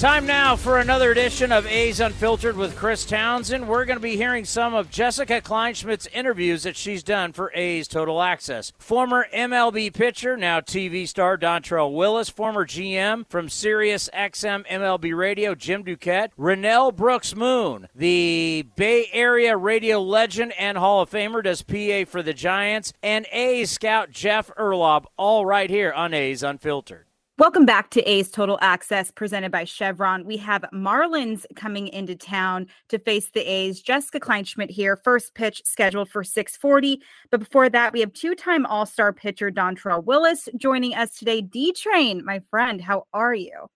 Time now for another edition of A's Unfiltered with Chris Townsend. We're going to be hearing some of Jessica Kleinschmidt's interviews that she's done for A's Total Access. Former MLB pitcher, now TV star Dontrelle Willis, former GM from Sirius XM MLB Radio, Jim Duquette, Renel Brooks Moon, the Bay Area radio legend and Hall of Famer, does PA for the Giants, and A's scout Jeff Urlaub, all right here on A's Unfiltered. Welcome back to A's Total Access presented by Chevron. We have Marlins coming into town to face the A's. Jessica Kleinschmidt here. First pitch scheduled for 640. But before that, we have two-time All-Star pitcher Dontrelle Willis joining us today. D-Train, my friend, how are you?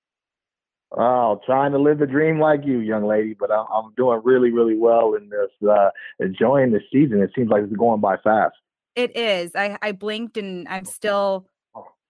Oh, trying to live the dream like you, young lady. But I'm doing really, really well in this, uh, enjoying the season. It seems like it's going by fast. It is. I, I blinked and I'm still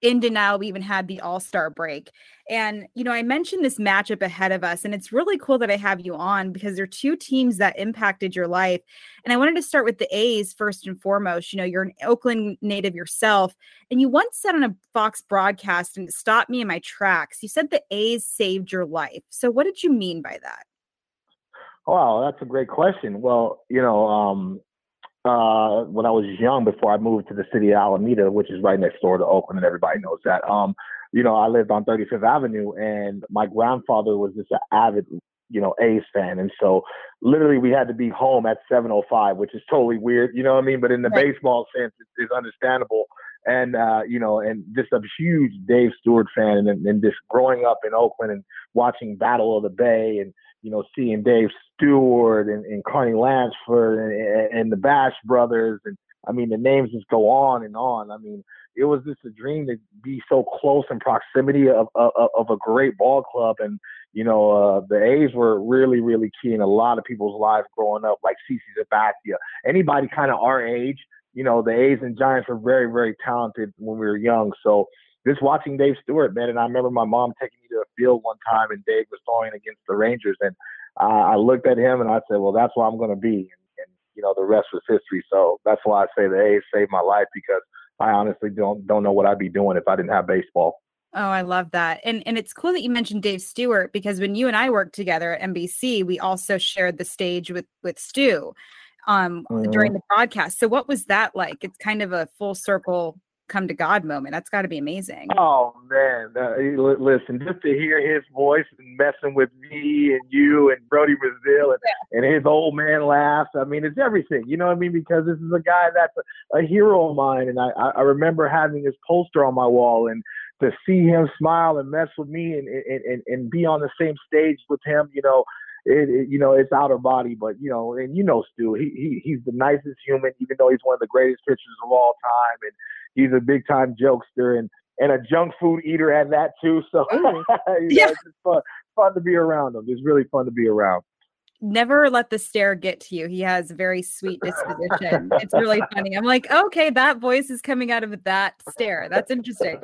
in denial we even had the all-star break. And you know i mentioned this matchup ahead of us and it's really cool that i have you on because they're two teams that impacted your life. And i wanted to start with the a's first and foremost. You know you're an oakland native yourself and you once said on a fox broadcast and it stopped me in my tracks you said the a's saved your life. So what did you mean by that? Wow, that's a great question. Well, you know, um, uh, when I was young, before I moved to the city of Alameda, which is right next door to Oakland, and everybody knows that. Um, you know, I lived on 35th Avenue, and my grandfather was just an avid, you know, A's fan, and so literally we had to be home at 7:05, which is totally weird, you know what I mean? But in the right. baseball sense, it's, it's understandable. And uh, you know, and just a huge Dave Stewart fan, and, and just growing up in Oakland and watching Battle of the Bay, and you know, seeing Dave Stewart and, and Carney Lansford and, and the Bash brothers. And I mean, the names just go on and on. I mean, it was just a dream to be so close in proximity of, of, of a great ball club. And, you know, uh, the A's were really, really key in a lot of people's lives growing up, like CC Sabathia. Anybody kind of our age, you know, the A's and Giants were very, very talented when we were young. So just watching Dave Stewart, man, and I remember my mom taking me to a field one time and Dave was throwing against the Rangers. And uh, I looked at him and I said, well, that's where I'm going to be. And, and, you know, the rest was history. So that's why I say the A's saved my life because I honestly don't don't know what I'd be doing if I didn't have baseball. Oh, I love that. And and it's cool that you mentioned Dave Stewart because when you and I worked together at NBC, we also shared the stage with with Stu um mm-hmm. during the broadcast. So what was that like? It's kind of a full circle come to God moment. That's got to be amazing. Oh man, uh, listen, just to hear his voice and messing with me and you and Brodie Brazil and, yeah. and his old man laughs. I mean, it's everything. You know what I mean? Because this is a guy that's a, a hero of mine, and I, I remember having his poster on my wall and to see him smile and mess with me and and, and, and be on the same stage with him. You know. It, it, you know, it's outer body, but you know, and you know, Stu, he, he he's the nicest human, even though he's one of the greatest pitchers of all time, and he's a big time jokester and and a junk food eater at that too. So mm. you know, yeah, it's fun fun to be around him. It's really fun to be around. Never let the stare get to you. He has a very sweet disposition. it's really funny. I'm like, okay, that voice is coming out of that stare. That's interesting.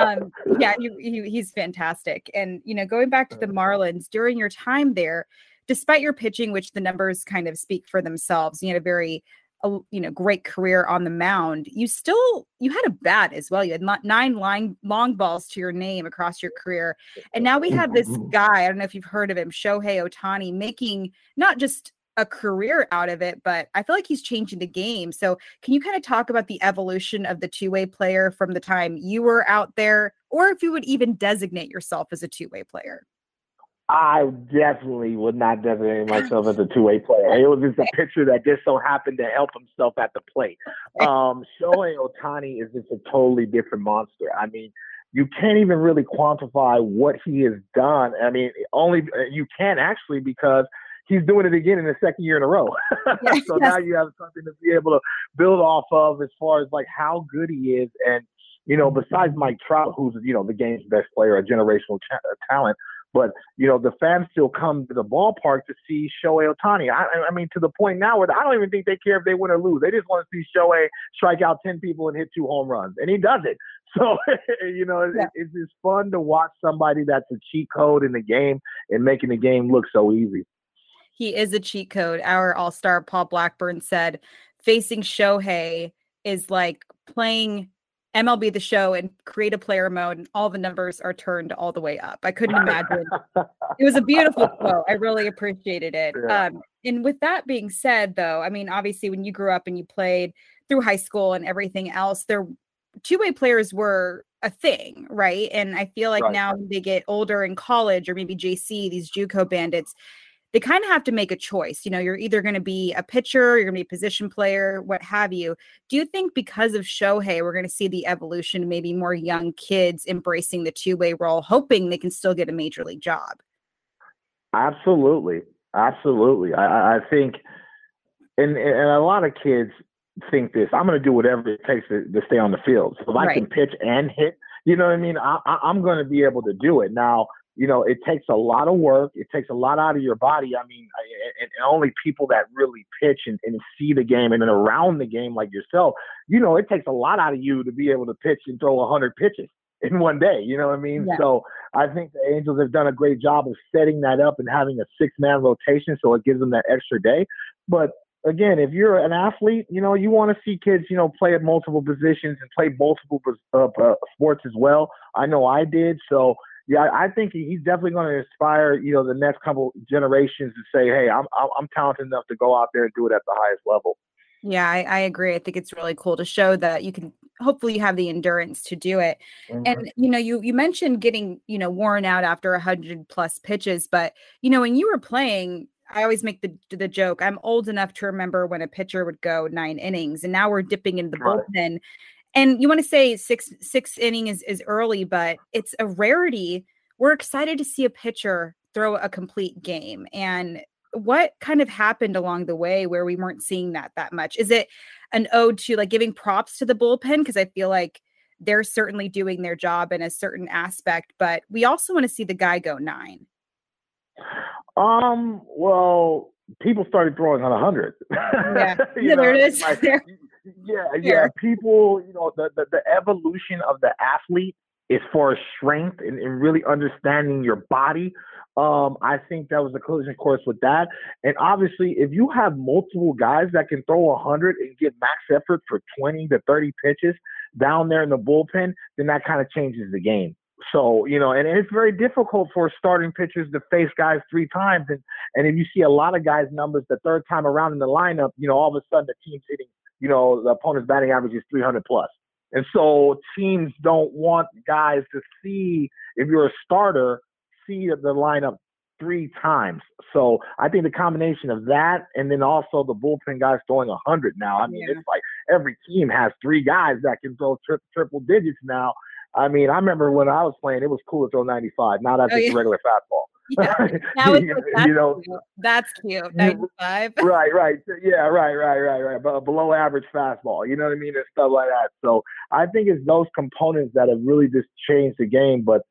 Um, yeah, he, he, he's fantastic. And you know, going back to the Marlins during your time there, despite your pitching, which the numbers kind of speak for themselves, you had a very a you know great career on the mound, you still you had a bat as well. You had nine line, long balls to your name across your career, and now we have this mm-hmm. guy. I don't know if you've heard of him, Shohei Ohtani, making not just a career out of it, but I feel like he's changing the game. So, can you kind of talk about the evolution of the two way player from the time you were out there, or if you would even designate yourself as a two way player? I definitely would not designate myself as a two way player. It was just a pitcher that just so happened to help himself at the plate. Um, Shohei Ohtani is just a totally different monster. I mean, you can't even really quantify what he has done. I mean, only you can actually because he's doing it again in the second year in a row. so now you have something to be able to build off of as far as like how good he is. And, you know, besides Mike Trout, who's, you know, the game's best player, a generational talent, but you know, the fans still come to the ballpark to see Shohei Ohtani. I, I mean, to the point now where I don't even think they care if they win or lose. They just want to see Shohei strike out ten people and hit two home runs, and he does it. So you know, yeah. it, it's just fun to watch somebody that's a cheat code in the game and making the game look so easy. He is a cheat code. Our All Star Paul Blackburn said, "Facing Shohei is like playing MLB the show and create a player mode, and all the numbers are turned all the way up. I couldn't imagine. it was a beautiful quote. I really appreciated it. Yeah. Um, and with that being said, though, I mean, obviously, when you grew up and you played through high school and everything else, there two way players were a thing, right? And I feel like right. now they get older in college or maybe JC, these JUCO bandits, they kind of have to make a choice. You know, you're either going to be a pitcher, you're going to be a position player, what have you. Do you think because of Shohei, we're going to see the evolution, maybe more young kids embracing the two way role, hoping they can still get a major league job? Absolutely. Absolutely. I, I think, and, and a lot of kids think this I'm going to do whatever it takes to, to stay on the field. So if right. I can pitch and hit, you know what I mean? I, I, I'm going to be able to do it. Now, you know, it takes a lot of work. It takes a lot out of your body. I mean, and, and only people that really pitch and, and see the game and then around the game like yourself, you know, it takes a lot out of you to be able to pitch and throw 100 pitches in one day. You know what I mean? Yeah. So I think the Angels have done a great job of setting that up and having a six man rotation so it gives them that extra day. But again, if you're an athlete, you know, you want to see kids, you know, play at multiple positions and play multiple uh, uh, sports as well. I know I did. So yeah, I think he's definitely going to inspire you know the next couple generations to say, hey, I'm I'm talented enough to go out there and do it at the highest level. Yeah, I, I agree. I think it's really cool to show that you can hopefully you have the endurance to do it. Mm-hmm. And you know, you you mentioned getting you know worn out after a hundred plus pitches, but you know when you were playing, I always make the the joke. I'm old enough to remember when a pitcher would go nine innings, and now we're dipping into the right. bullpen and you want to say six six inning is, is early but it's a rarity. We're excited to see a pitcher throw a complete game and what kind of happened along the way where we weren't seeing that that much? Is it an ode to like giving props to the bullpen? Because i feel like they're certainly doing their job in a certain aspect but we also want to see the guy go nine. Um well people started throwing on a hundred. Yeah, yeah there it is. like, yeah, yeah. People, you know, the, the, the evolution of the athlete is for strength and, and really understanding your body. Um, I think that was the collision course with that. And obviously, if you have multiple guys that can throw 100 and get max effort for 20 to 30 pitches down there in the bullpen, then that kind of changes the game. So, you know, and, and, it's very difficult for starting pitchers to face guys three times. And, and if you see a lot of guys' numbers the third time around in the lineup, you know, all of a sudden the team's hitting you know, the opponent's batting average is 300 plus. And so teams don't want guys to see, if you're a starter, see the lineup three times. So I think the combination of that and then also the bullpen guys throwing 100 now. I mean, yeah. it's like every team has three guys that can throw tri- triple digits now. I mean, I remember when I was playing, it was cool to throw 95. Now that's oh, just yeah. a regular fastball. Yeah. Now it's like, that's you know, cute. that's cute. 95. right, right. Yeah, right, right, right, right. But below average fastball, you know what I mean? And stuff like that. So I think it's those components that have really just changed the game. But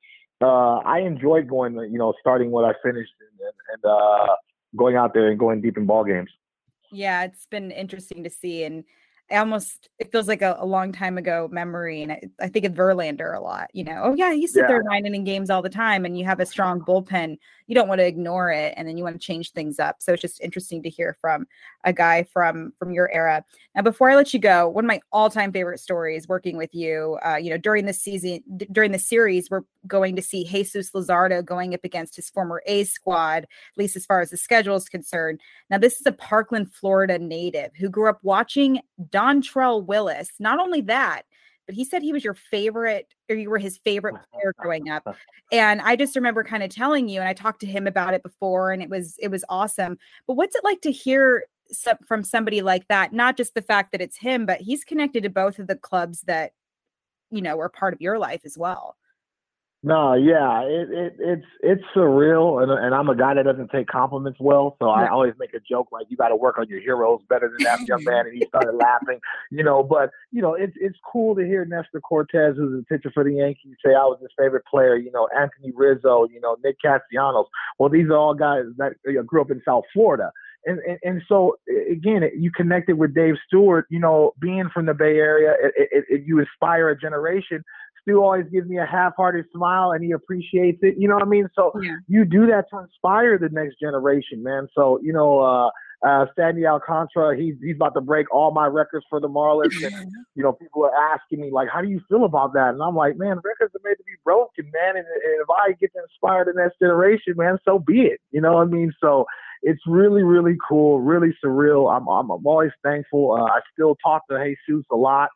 uh, I enjoyed going, you know, starting what I finished and, and uh, going out there and going deep in ball games. Yeah, it's been interesting to see. And I almost it feels like a, a, long time ago memory, and I, I, think of Verlander a lot. You know, oh yeah, he sit yeah. there nine inning games all the time, and you have a strong bullpen. You don't want to ignore it, and then you want to change things up. So it's just interesting to hear from a guy from from your era. Now, before I let you go, one of my all time favorite stories working with you. Uh, you know, during the season, d- during the series, we're going to see Jesus Luzardo going up against his former A squad, at least as far as the schedule is concerned. Now, this is a Parkland, Florida native who grew up watching. Dontrelle Willis. Not only that, but he said he was your favorite or you were his favorite player growing up. And I just remember kind of telling you and I talked to him about it before and it was it was awesome. But what's it like to hear from somebody like that? Not just the fact that it's him, but he's connected to both of the clubs that you know are part of your life as well. No, yeah, it, it it's it's surreal, and and I'm a guy that doesn't take compliments well, so I always make a joke like you got to work on your heroes better than that young man, and he started laughing, you know. But you know, it's it's cool to hear Nestor Cortes, who's a pitcher for the Yankees, say I was his favorite player. You know, Anthony Rizzo, you know, Nick Castellanos. Well, these are all guys that you know, grew up in South Florida. And, and, and so again, you connected with Dave Stewart. You know, being from the Bay Area, it, it, it, you inspire a generation Stu always gives me a half-hearted smile and he appreciates it. You know what I mean? So yeah. you do that to inspire the next generation, man. So you know, uh, uh, Sandy Alcantara, he's he's about to break all my records for the Marlins. And, you know, people are asking me like, how do you feel about that? And I'm like, man, records are made to be broken, man. And, and if I get to inspire the next generation, man, so be it. You know what I mean? So it's really, really cool, really surreal. I'm I'm, I'm always thankful. Uh, I still talk to Jesus a lot.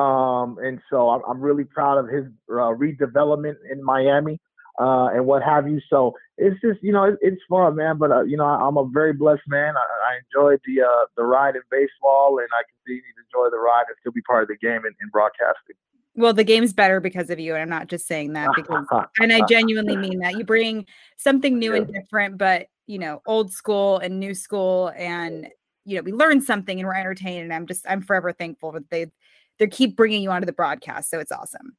Um, and so I'm, I'm, really proud of his uh, redevelopment in Miami uh, and what have you. So it's just, you know, it, it's fun, man. But, uh, you know, I, am a very blessed man. I, I enjoyed the uh, the ride in baseball, and I continue to enjoy the ride and still be part of the game in, in broadcasting. Well, the game's better because of you, and I'm not just saying that because, and I genuinely mean that. You bring something new and different, but you know, old school and new school, and you know, we learn something and we're entertained. And I'm just, I'm forever thankful that they they keep bringing you onto the broadcast. So it's awesome.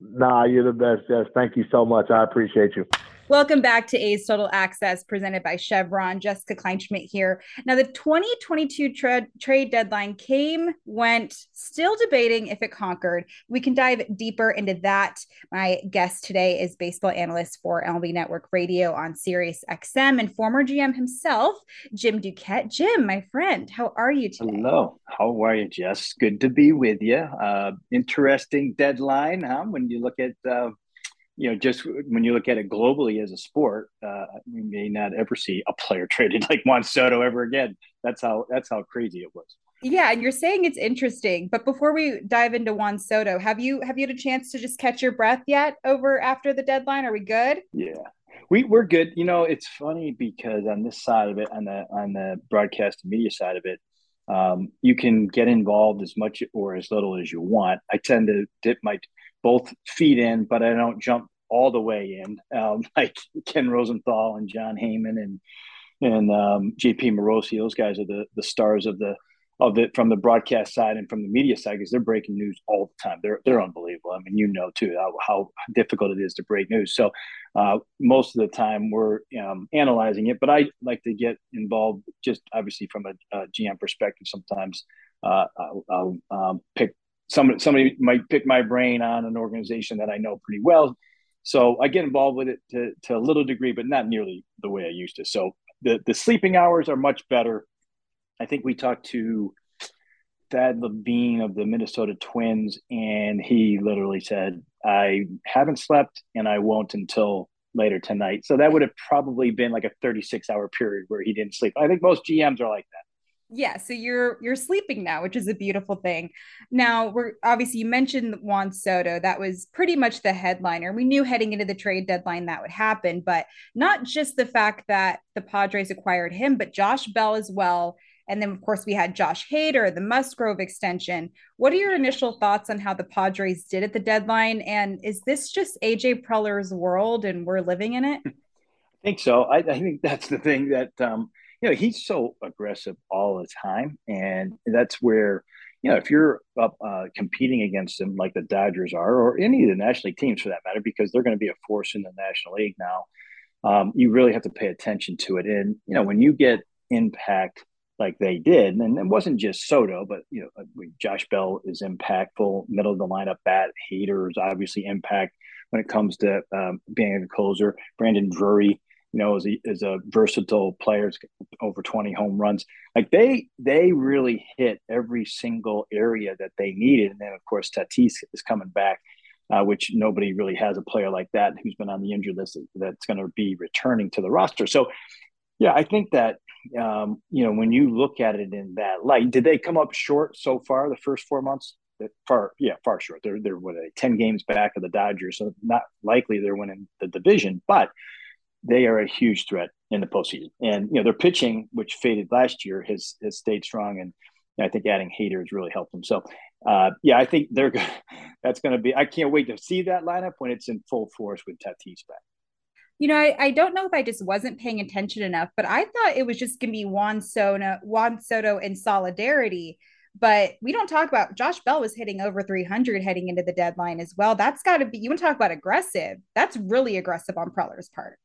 Nah, you're the best. Yes, thank you so much. I appreciate you. Welcome back to A's Total Access presented by Chevron. Jessica Kleinschmidt here. Now, the 2022 tra- trade deadline came, went, still debating if it conquered. We can dive deeper into that. My guest today is baseball analyst for MLB Network Radio on Sirius XM and former GM himself, Jim Duquette. Jim, my friend, how are you today? Hello. How are you, Jess? Good to be with you. Uh, interesting deadline, huh? When you look at uh, you know, just when you look at it globally as a sport, uh, we may not ever see a player traded like Juan Soto ever again. That's how that's how crazy it was. Yeah, and you're saying it's interesting, but before we dive into Juan Soto, have you have you had a chance to just catch your breath yet over after the deadline? Are we good? Yeah, we we're good. You know, it's funny because on this side of it, on the on the broadcast media side of it, um, you can get involved as much or as little as you want. I tend to dip my both feet in, but I don't jump all the way in, um, like Ken Rosenthal and Jon Heyman and and um, JP Morosi. Those guys are the the stars of the of it from the broadcast side and from the media side because they're breaking news all the time. They're they're unbelievable. I mean, you know too how, how difficult it is to break news. So uh, most of the time we're um, analyzing it, but I like to get involved just obviously from a, a GM perspective. Sometimes uh, I'll, I'll um, pick somebody somebody might pick my brain on an organization that I know pretty well. So I get involved with it to, to a little degree, but not nearly the way I used to. So the the sleeping hours are much better. I think we talked to Thad Levine of the Minnesota Twins, and he literally said, "I haven't slept, and I won't until later tonight." So that would have probably been like a 36 hour period where he didn't sleep. I think most GMs are like that. Yeah so you're you're sleeping now which is a beautiful thing. Now we're obviously you mentioned juan soto. That was pretty much the headliner. We knew heading into the trade deadline that would happen but not just the fact that the padres acquired him but josh bell as well and then of course we had josh hader the musgrove extension what are your initial thoughts on how the padres did at the deadline and is this just aj preller's world and we're living in it i think so i, I think that's the thing that um you know, he's so aggressive all the time. And that's where, you know, if you're up uh, competing against him like the Dodgers are, or any of the National League teams for that matter, because they're going to be a force in the National League now, um, you really have to pay attention to it. And, you know, when you get impact like they did, and it wasn't just Soto, but, you know, Josh Bell is impactful, middle of the lineup bat, Hader is obviously impact when it comes to um, being a closer. Brandon Drury you know, is a, as a versatile player, over 20 home runs. Like they they really hit every single area that they needed. And then of course Tatis is coming back, uh, which nobody really has a player like that who's been on the injured list that's going to be returning to the roster. So yeah, I think that um, you know when you look at it in that light, did they come up short so far the first four months? Far, yeah, far short. They're they're what ten games back of the Dodgers, so not likely they're winning the division. But they are a huge threat in the postseason. And you know their pitching, which faded last year, has has stayed strong, and I think adding Hader has really helped them. So uh, yeah, I think they're that's going to be. I can't wait to see that lineup when it's in full force with Tatis back. You know, I, I don't know if I just wasn't paying attention enough, but I thought it was just going to be Juan Soto, Juan Soto in solidarity. But we don't talk about Josh Bell was hitting over 300 heading into the deadline as well. That's got to be, you want to talk about aggressive. That's really aggressive on Preller's part.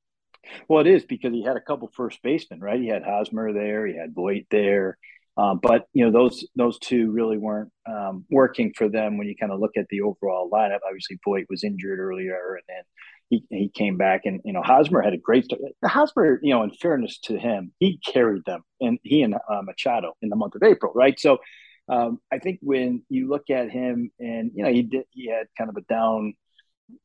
Well, it is because he had a couple first basemen, right? He had Hosmer there, he had Voit there. Um, but you know those those two really weren't um, working for them when you kind of look at the overall lineup. Obviously, Voit was injured earlier, and then he, he came back and you know Hosmer had a great start. Hosmer, you know, in fairness to him, he carried them and he and uh, Machado in the month of April, right? So um, I think when you look at him and you know he did he had kind of a down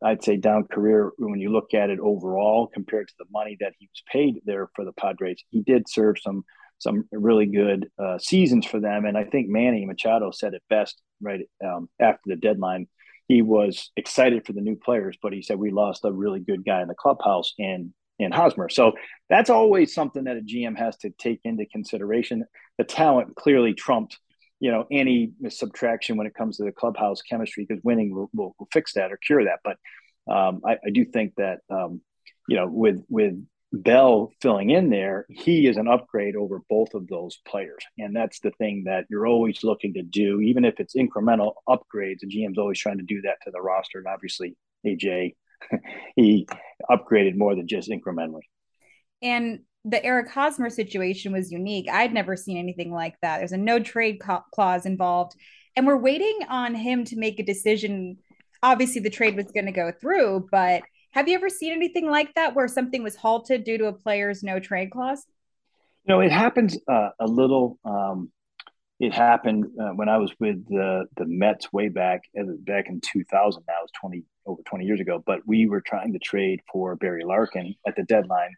I'd say down career when you look at it overall compared to the money that he was paid there for the Padres. He did serve some some really good uh, seasons for them, and I think Manny Machado said it best right um, after the deadline. He was excited for the new players, but he said we lost a really good guy in the clubhouse in in Hosmer. So that's always something that a GM has to take into consideration. The talent clearly trumped you know any subtraction when it comes to the clubhouse chemistry because winning will, will, will, fix that or cure that but um, I, I, do think that um, you know with with bell filling in there he is an upgrade over both of those players and that's the thing that you're always looking to do even if it's incremental upgrades the gm's always trying to do that to the roster and obviously aj he upgraded more than just incrementally and the Eric Hosmer situation was unique. I'd never seen anything like that. There's a no trade clause involved, and we're waiting on him to make a decision. Obviously, the trade was going to go through, but have you ever seen anything like that where something was halted due to a player's no trade clause? No, it happens uh, a little. Um, it happened uh, when I was with the the Mets way back uh, back in 2000. That was 20 over 20 years ago. But we were trying to trade for Barry Larkin at the deadline.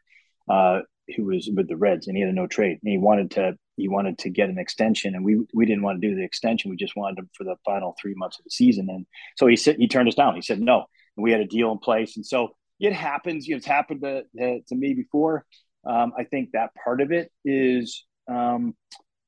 Uh, who was with the Reds, and he had a no trade, and he wanted to he wanted to get an extension, and we we didn't want to do the extension. We just wanted him for the final three months of the season, and so he said he turned us down. He said no, and we had a deal in place, and so it happens. You know, it's happened to to me before. Um, I think that part of it is, um,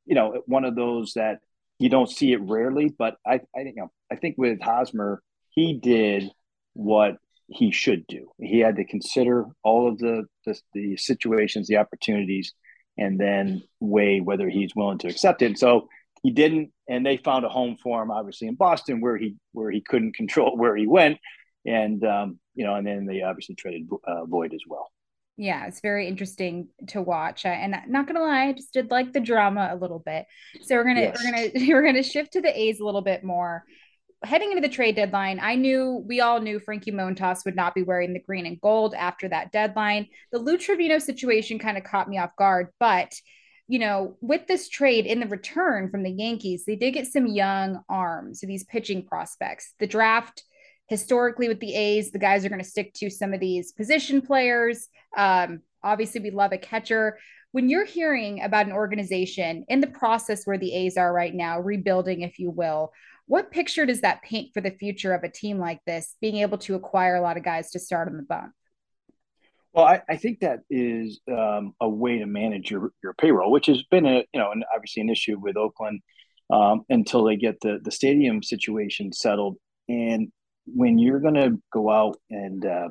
you know, one of those that you don't see it rarely. But I, I think, you know, I think with Hosmer, he did what he should do. He had to consider all of the, the, the situations, the opportunities, and then weigh whether he's willing to accept it. So he didn't, and they found a home for him, obviously in Boston, where he where he couldn't control where he went, and um, you know, and then they obviously traded uh, Voit as well. Yeah, it's very interesting to watch, and not gonna lie, I just did like the drama a little bit. So we're gonna yes. we're gonna we're gonna shift to the A's a little bit more heading into the trade deadline, I knew we all knew Frankie Montas would not be wearing the green and gold after that deadline. The Lou Trivino situation kind of caught me off guard, but you know, with this trade in the return from the Yankees, they did get some young arms, these pitching prospects. The draft historically with the A's, the guys are going to stick to some of these position players. Um, obviously, we love a catcher. When you're hearing about an organization in the process where the A's are right now, rebuilding, if you will, what picture does that paint for the future of a team like this, being able to acquire a lot of guys to start on the bump? Well, I, I think that is um, a way to manage your, your payroll, which has been a you know an, obviously an issue with Oakland um, until they get the the stadium situation settled. And when you're going to go out and uh,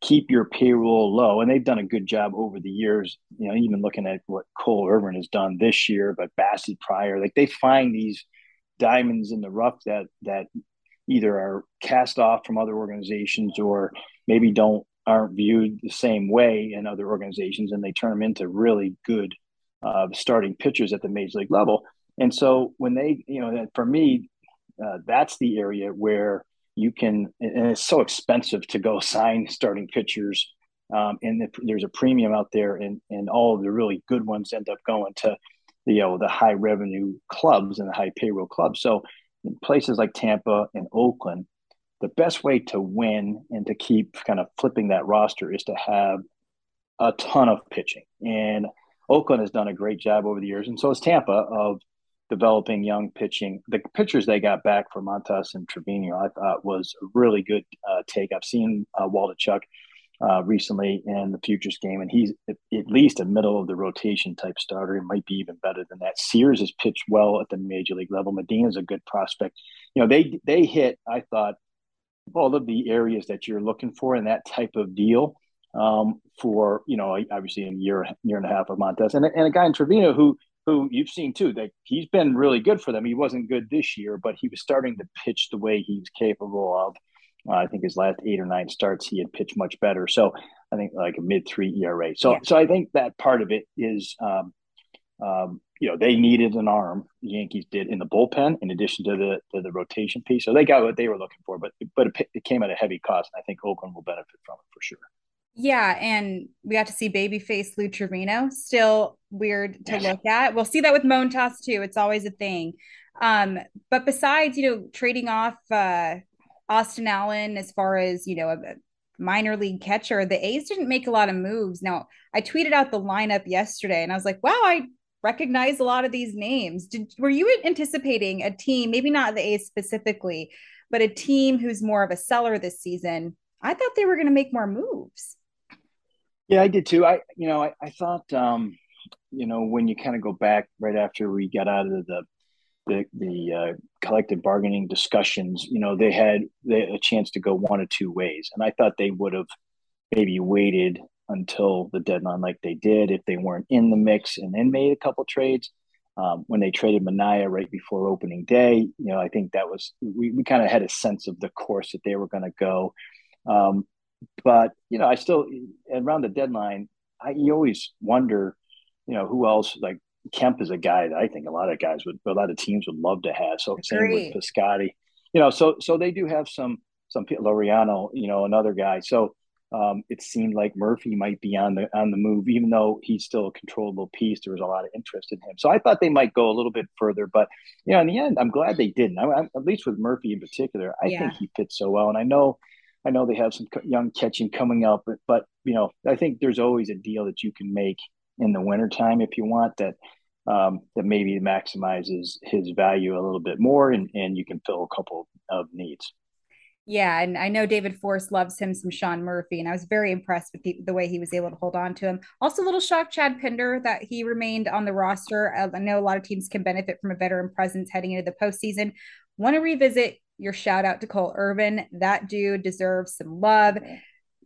keep your payroll low, and they've done a good job over the years. You know, even looking at what Cole Irvin has done this year, but Bassitt prior, like they find these diamonds in the rough that that either are cast off from other organizations or maybe don't aren't viewed the same way in other organizations and they turn them into really good uh, starting pitchers at the major league level and so when they you know for me uh, that's the area where you can and it's so expensive to go sign starting pitchers um, and there's a premium out there and and all of the really good ones end up going to the, you know the high revenue clubs and the high payroll clubs. So in places like Tampa and Oakland, the best way to win and to keep kind of flipping that roster is to have a ton of pitching. And Oakland has done a great job over the years, and so has Tampa of developing young pitching. The pitchers they got back for Montas and Trivino, I thought was a really good uh, take. I've seen uh, Waldichuk uh, recently in the futures game, and he's at, least a middle of the rotation type starter. He might be even better than that. Sears has pitched well at the major league level. Medina's a good prospect. You know, they they hit. I thought all of the areas that you're looking for in that type of deal um, for you know obviously a year year and a half of Montas and, and a guy in Trivino who who you've seen too that he's been really good for them. He wasn't good this year, but he was starting to pitch the way he's capable of. Uh, I think his last eight or nine starts he had pitched much better. So I think like a mid three ERA. So yeah. so I think that part of it is um, um, you know they needed an arm. The Yankees did in the bullpen in addition to the to the rotation piece. So they got what they were looking for, but but it, it came at a heavy cost. And I think Oakland will benefit from it for sure. Yeah, and we got to see babyface Lou Trivino. Still weird to look at. We'll see that with Montas too. It's always a thing. Um, but besides, you know, trading off uh, Austin Allen as far as you know a minor league catcher, the A's didn't make a lot of moves. Now, I tweeted out the lineup yesterday, and I was like, "Wow, I recognize a lot of these names." Did were you anticipating a team, maybe not the A's specifically, but a team who's more of a seller this season? I thought they were going to make more moves. Yeah, I did too. I, you know, I, I thought, um, you know, when you kind of go back right after we got out of the the, the uh, collective bargaining discussions, you know, they had they, a chance to go one or two ways, and I thought they would have maybe waited until the deadline, like they did, if they weren't in the mix, and then made a couple trades. Um, when they traded Manaea right before opening day, you know, I think that was we, we kind of had a sense of the course that they were going to go. Um, but you know, I still around the deadline, I you always wonder, you know, who else like Kemp is a guy that I think a lot of guys would, a lot of teams would love to have. So same with Piscotty, you know, so so they do have some some Laureano, you know, another guy. So um, it seemed like Murphy might be on the on the move, even though he's still a controllable piece. There was a lot of interest in him, so I thought they might go a little bit further. But you know, in the end, I'm glad they didn't. I, I, at least with Murphy in particular, I yeah. think he fits so well, and I know I know they have some young catching coming up, but, but you know, I think there's always a deal that you can make in the wintertime if you want that um, that maybe maximizes his value a little bit more and, and you can fill a couple of needs. Yeah, and I know David Forst loves him some Sean Murphy, and I was very impressed with the, the, way he was able to hold on to him. Also, a little shocked Chad Pinder that he remained on the roster. I know a lot of teams can benefit from a veteran presence heading into the postseason. Want to revisit your shout out to Cole Irvin. That dude deserves some love.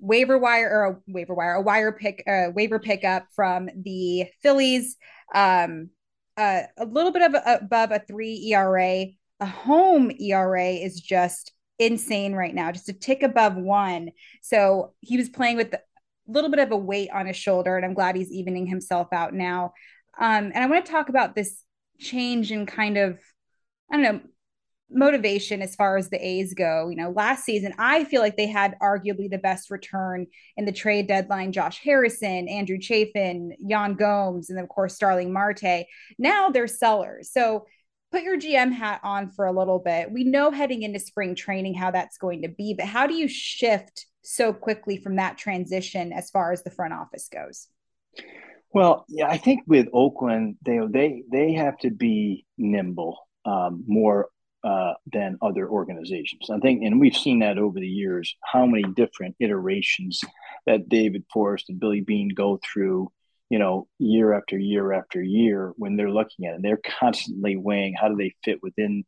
Waiver wire or a waiver wire, a wire pick, uh, waiver pickup from the Phillies. Um, uh, a little bit of a, above a three ERA. A home ERA is just insane right now, just a tick above one. So he was playing with a little bit of a weight on his shoulder, and I'm glad he's evening himself out now. Um, and I want to talk about this change in kind of, I don't know, motivation as far as the A's go. You know, last season, I feel like they had arguably the best return in the trade deadline. Josh Harrison, Andrew Chafin, Yan Gomes, and of course, Starling Marte. Now they're sellers. So put your GM hat on for a little bit. We know heading into spring training how that's going to be, but how do you shift so quickly from that transition as far as the front office goes? Well, yeah, I think with Oakland, they they they have to be nimble, um, more uh, than other organizations. I think, and we've seen that over the years, how many different iterations that David Forst and Billy Beane go through, you know, year after year after year when they're looking at it. They're constantly weighing how do they fit within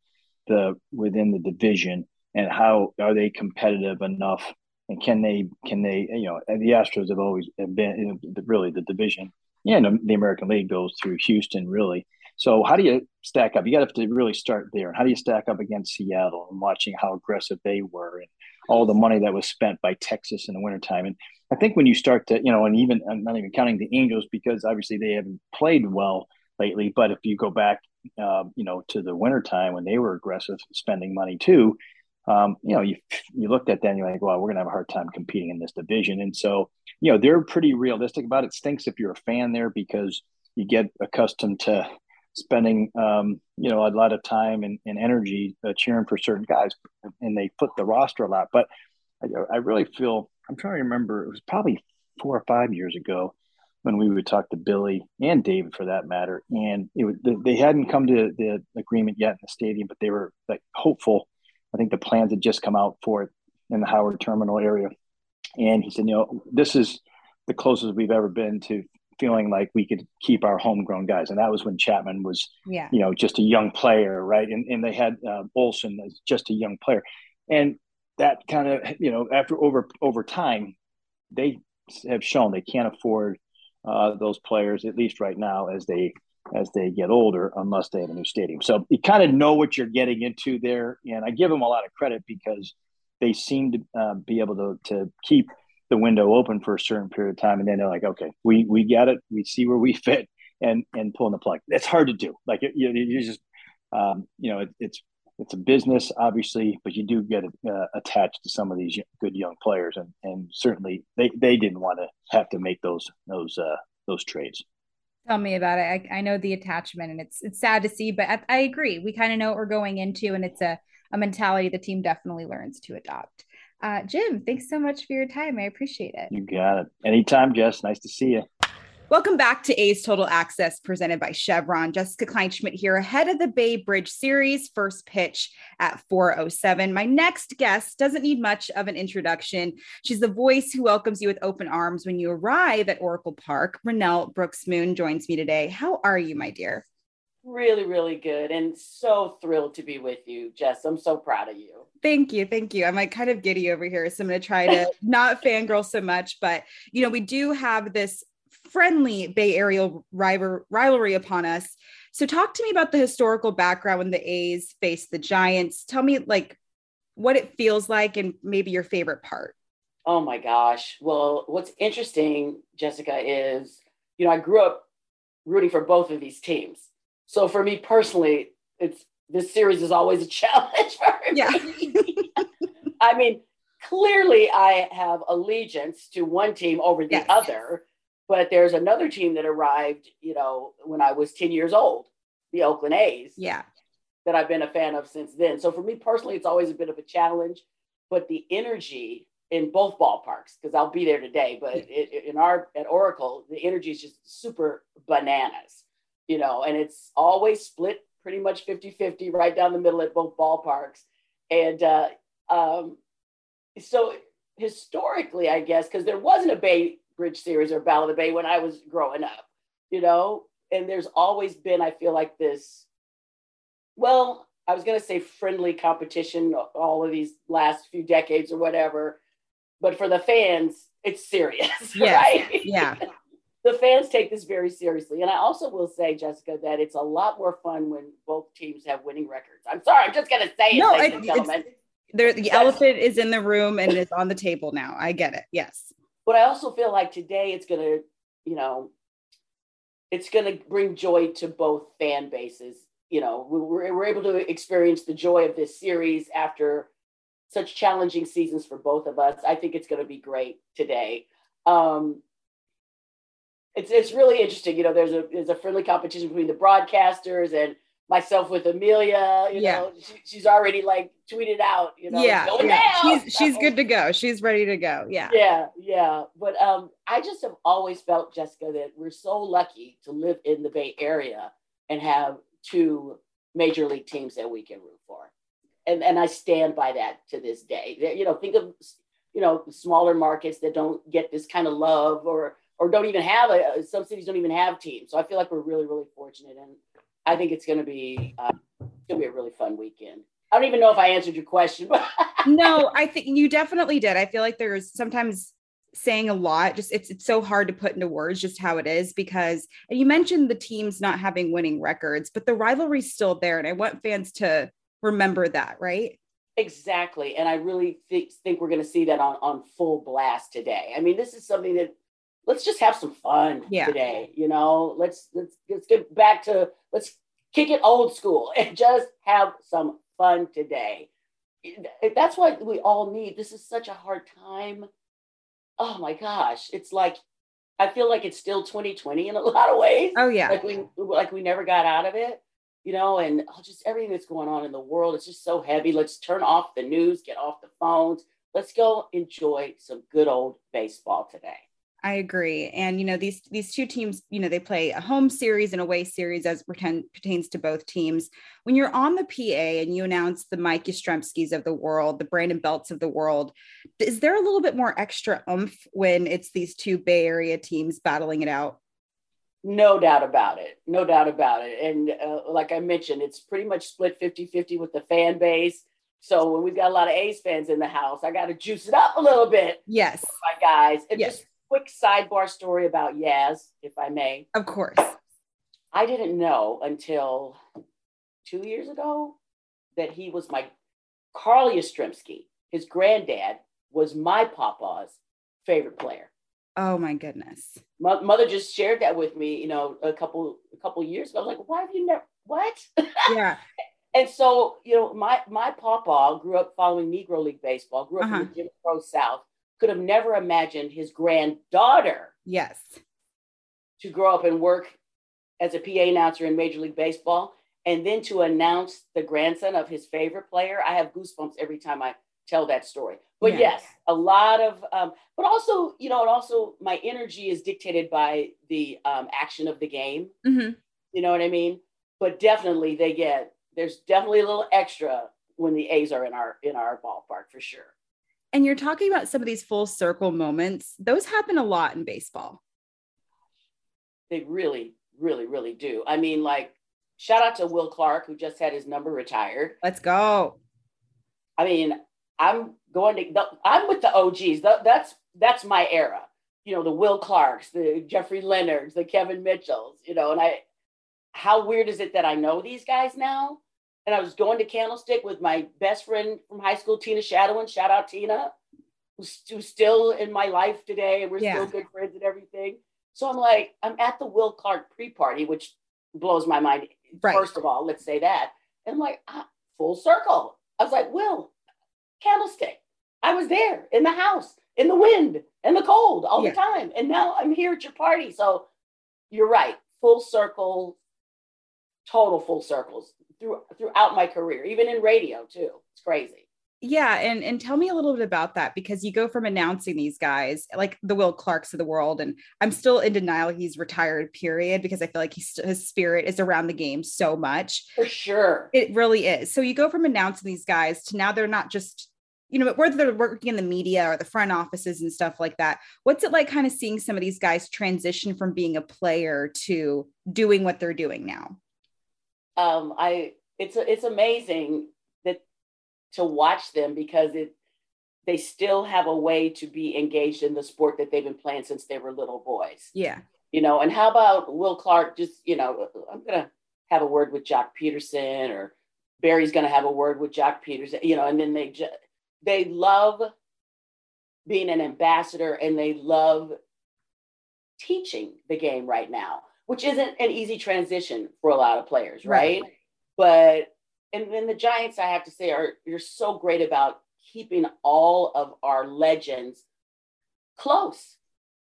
the within the division and how are they competitive enough and can they can they you know the Astros have always been really the division and the American League goes through Houston really so how do you stack up? You got to really start there. And how do you stack up against Seattle and watching how aggressive they were and all the money that was spent by Texas in the wintertime? And I think when you start to, you know, and even I'm not even counting the Angels because obviously they haven't played well lately. But if you go back, uh, you know, to the wintertime when they were aggressive spending money too, um, you know, you you looked at that and you're like, well, we're gonna have a hard time competing in this division. And so, you know, they're pretty realistic about it. Stinks if you're a fan there because you get accustomed to spending um, you know a lot of time and, and energy uh, cheering for certain guys, and they flip the roster a lot. But I, I, really feel I'm trying to remember it was probably four or five years ago when we would talk to Billy and David for that matter, and it was, they hadn't come to the agreement yet in the stadium, but they were like hopeful. I think the plans had just come out for it in the Howard Terminal area, And he said, you know, this is the closest we've ever been to feeling like we could keep our homegrown guys. And that was when Chapman was, yeah. you know, just a young player, right? And, and they had uh, Olson as just a young player. And that kind of, you know, after over over time, they have shown they can't afford uh, those players, at least right now, as they as they get older, unless they have a new stadium. So you kind of know what you're getting into there. And I give them a lot of credit because they seem to uh, be able to, to keep – the window open for a certain period of time, and then they're like, okay, we we get it, we see where we fit, and and pulling the plug. It's hard to do. Like you, you just, um, you know, it, it's it's a business, obviously, but you do get uh, attached to some of these good young players, and and certainly they they didn't want to have to make those those uh, those trades. Tell me about it. I, I know the attachment, and it's it's sad to see, but I, I agree. We kind of know what we're going into, and it's a a mentality the team definitely learns to adopt. Uh, Jim, thanks so much for your time. I appreciate it. You got it. Anytime, Jess. Nice to see you. Welcome back to A's Total Access presented by Chevron. Jessica Kleinschmidt here ahead of the Bay Bridge Series first pitch at 407. My next guest doesn't need much of an introduction. She's the voice who welcomes you with open arms when you arrive at Oracle Park. Renel Brooks Moon joins me today. How are you, my dear? really, really good and so thrilled to be with you, Jess. I'm so proud of you. Thank you. Thank you. I'm like kind of giddy over here. So I'm going to try to not fangirl so much, but you know, we do have this friendly Bay Area rivalry upon us. So talk to me about the historical background when the A's face the Giants. Tell me like what it feels like and maybe your favorite part. Oh my gosh. Well, what's interesting, Jessica, is you know, I grew up rooting for both of these teams. So for me personally, it's this series is always a challenge for me. Yeah. I mean, clearly I have allegiance to one team over the yes. other, but there's another team that arrived, you know, when I was 10 years old, the Oakland A's. Yeah. That I've been a fan of since then. So for me personally, it's always a bit of a challenge, but the energy in both ballparks, because I'll be there today, but it, in our at Oracle, the energy is just super bananas you know, and it's always split pretty much 50 50 right down the middle at both ballparks. And uh, um, so historically, I guess, because there wasn't a Bay Bridge series or Battle of the Bay when I was growing up, you know, and there's always been, I feel like this, well, I was going to say friendly competition all of these last few decades or whatever. But for the fans, it's serious, yes. right? Yeah the fans take this very seriously. And I also will say, Jessica, that it's a lot more fun when both teams have winning records. I'm sorry, I'm just going to say it, no, ladies and gentlemen. There, the elephant is in the room and it's on the table now. I get it. Yes. But I also feel like today it's going to, you know, it's going to bring joy to both fan bases. You know, we're, we're able to experience the joy of this series after such challenging seasons for both of us. I think it's going to be great today. Um, it's it's really interesting. You know, there's a there's a friendly competition between the broadcasters and myself with Amelia. You yeah. know, she, she's already like tweeted out. You know, yeah, yeah. she's she's good to go. She's ready to go. Yeah, yeah, yeah. But um, I just have always felt Jessica that we're so lucky to live in the Bay Area and have two major league teams that we can root for, and and I stand by that to this day. You know, think of you know smaller markets that don't get this kind of love or or don't even have a some cities don't even have teams. So I feel like we're really really fortunate, and I think it's going to be uh, going to be a really fun weekend. I don't even know if I answered your question. no, I think you definitely did. I feel like there's sometimes saying a lot just it's it's so hard to put into words just how it is because and you mentioned the teams not having winning records but the rivalry's still there and i want fans to remember that right exactly and i really th- think we're going to see that on on full blast today i mean this is something that let's just have some fun yeah. today. You know, let's let's let's get back to let's kick it old school and just have some fun today. That's what we all need. This is such a hard time. Oh my gosh, it's like I feel like it's still 2020 in a lot of ways. Oh yeah, like we like we never got out of it. You know, and oh, just everything that's going on in the world, it's just so heavy. Let's turn off the news, get off the phones. Let's go enjoy some good old baseball today. I agree. And you know, these these two teams, you know, they play a home series and away series as pretend, pertains to both teams. When you're on the PA and you announce the Mike Yastrzemskis of the world, the Brandon Belts of the world, is there a little bit more extra oomph when it's these two Bay Area teams battling it out? No doubt about it. No doubt about it. And uh, like I mentioned, it's pretty much split 50 50 with the fan base. So when we've got a lot of A's fans in the house, I got to juice it up a little bit. Yes. My guys. And yes. just quick sidebar story about Yaz, if I may. Of course. I didn't know until two years ago that he was my Carl Yastrzemski, his granddad, was my papa's favorite player. Oh my goodness. My mother just shared that with me, you know, a couple a couple years ago. I was like, why have you never what? Yeah. and so, you know, my my papa grew up following Negro League baseball, grew up Uh-huh. in the Jim Crow South, could have never imagined his granddaughter Yes. to grow up and work as a PA announcer in Major League Baseball, and then to announce the grandson of his favorite player. I have goosebumps every time I tell that story. But Yeah. yes, a lot of, um, but also, you know, and also my energy is dictated by the um, action of the game. hmm You know what I mean? But definitely, they get there's definitely a little extra when the A's are in our in our ballpark for sure. And you're talking about some of these full circle moments. Those happen a lot in baseball. They really, really, really do. I mean, like, shout out to Will Clark, who just had his number retired. Let's go. I mean, I'm going to. I'm with the OGs. That, that's that's my era. You know, the Will Clarks, the Jeffrey Leonards, the Kevin Mitchells. You know, and I. How weird is it that I know these guys now? And I was going to Candlestick with my best friend from high school, Tina Shadowin. Shout out Tina, who's, who's still in my life today, and we're Yeah. still good friends and everything. So I'm like, I'm at the Will Clark pre-party, which blows my mind. Right. First of all, let's say that. And I'm like, ah, full circle. I was like, Will, Candlestick. I was there in the house, in the wind, and the cold all Yeah. the time. And now I'm here at your party. So you're right. Full circle, total full circles through, throughout my career, even in radio too. It's crazy. Yeah, and and tell me a little bit about that because you go from announcing these guys like the Will Clarks of the world, and I'm still in denial he's retired. Period, because I feel like he's, his spirit is around the game so much. For sure. It really is. So you go from announcing these guys to now they're not just you know whether they're working in the media or the front offices and stuff like that. What's it like, kind of seeing some of these guys transition from being a player to doing what they're doing now? Um, I it's it's amazing that to watch them because it they still have a way to be engaged in the sport that they've been playing since they were little boys. Yeah, You know, and how about Will Clark? Just you know, I'm gonna have a word with Joc Pederson, or Barry's gonna have a word with Joc Pederson. You know, and then they just they love being an ambassador and they love teaching the game right now, which isn't an easy transition for a lot of players, right? But and then the Giants, I have to say, are you're so great about keeping all of our legends close.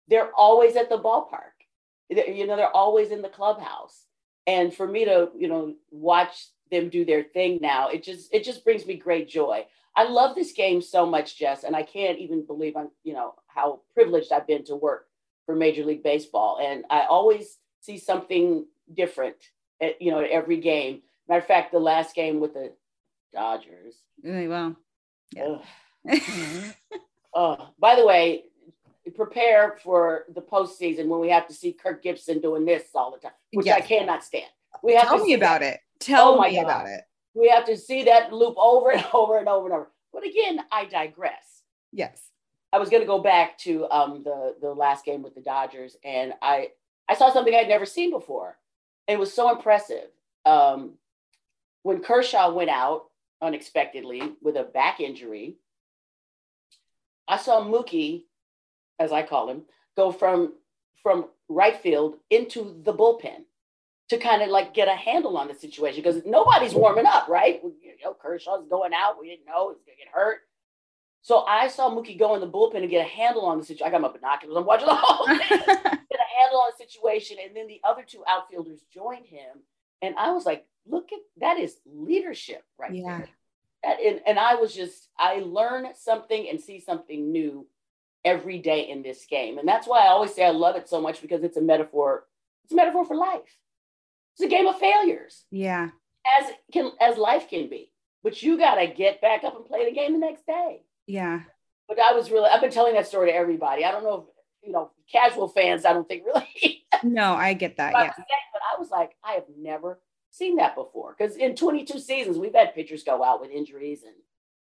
They're always at the ballpark. You know, they're always in the clubhouse. And for me to, you know, watch them do their thing now, it just it just brings me great joy. I love this game so much, Jess, and I can't even believe I'm, you know, how privileged I've been to work for Major League Baseball. And I always see something different at, you know, at every game. Matter of fact, the last game with the Dodgers. really well. Yeah. Oh, by the way, prepare for the postseason when we have to see Kirk Gibson doing this all the time, which I cannot stand. We have Tell to me about that. it. Tell Oh me God. about it. We have to see that loop over and over and over and over. But again, I digress. Yes. I was going to go back to um, the the last game with the Dodgers, and I I saw something I'd never seen before. It was so impressive. Um, when Kershaw went out unexpectedly with a back injury, I saw Mookie, as I call him, go from from right field into the bullpen to kind of like get a handle on the situation because nobody's warming up, right? You know, Kershaw's going out. We didn't know he was gonna get hurt. So I saw Mookie go in the bullpen and get a handle on the situation. I got my binoculars. I'm watching the whole thing. handle on the situation, and then the other two outfielders joined him, and I was like, "Look at that is leadership right Yeah. there." That- and, and I was just I learn something and see something new every day in this game. And that's why I always say I love it so much because it's a metaphor. It's a metaphor for life. It's a game of failures. Yeah. As can as life can be. But you gotta get back up and play the game the next day. Yeah. But I was really I've been telling that story to everybody. I don't know if you know casual fans, I don't think really. no, I get that. Yeah. but I was like, I have never seen that before. Because in 22 seasons, we've had pitchers go out with injuries and,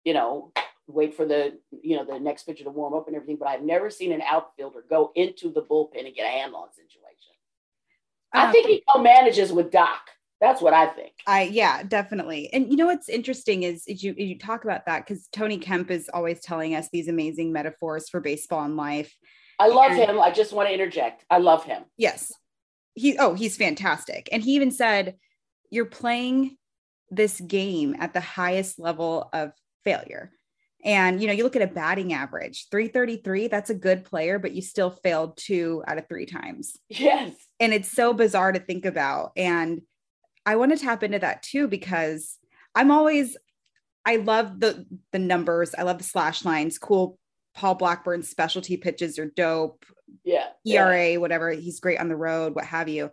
you know, wait for the, you know, the next pitcher to warm up and everything. But I've never seen an outfielder go into the bullpen and get a handle on situation. I um, think he co-manages with Doc. That's what I think. I yeah, definitely. And you know what's interesting is, is you you talk about that because Tony Kemp is always telling us these amazing metaphors for baseball and life. I love and, him. I just want to interject. I love him. Yes. He oh, he's fantastic. And he even said you're playing this game at the highest level of failure. And you know, you look at a batting average, 333, that's a good player, but you still failed two out of three times. Yes. And it's so bizarre to think about. And I want to tap into that too because I'm always I love the the numbers. I love the slash lines. Cool. Paul Blackburn's specialty pitches are dope. Yeah. ERA, yeah. whatever. He's great on the road, what have you.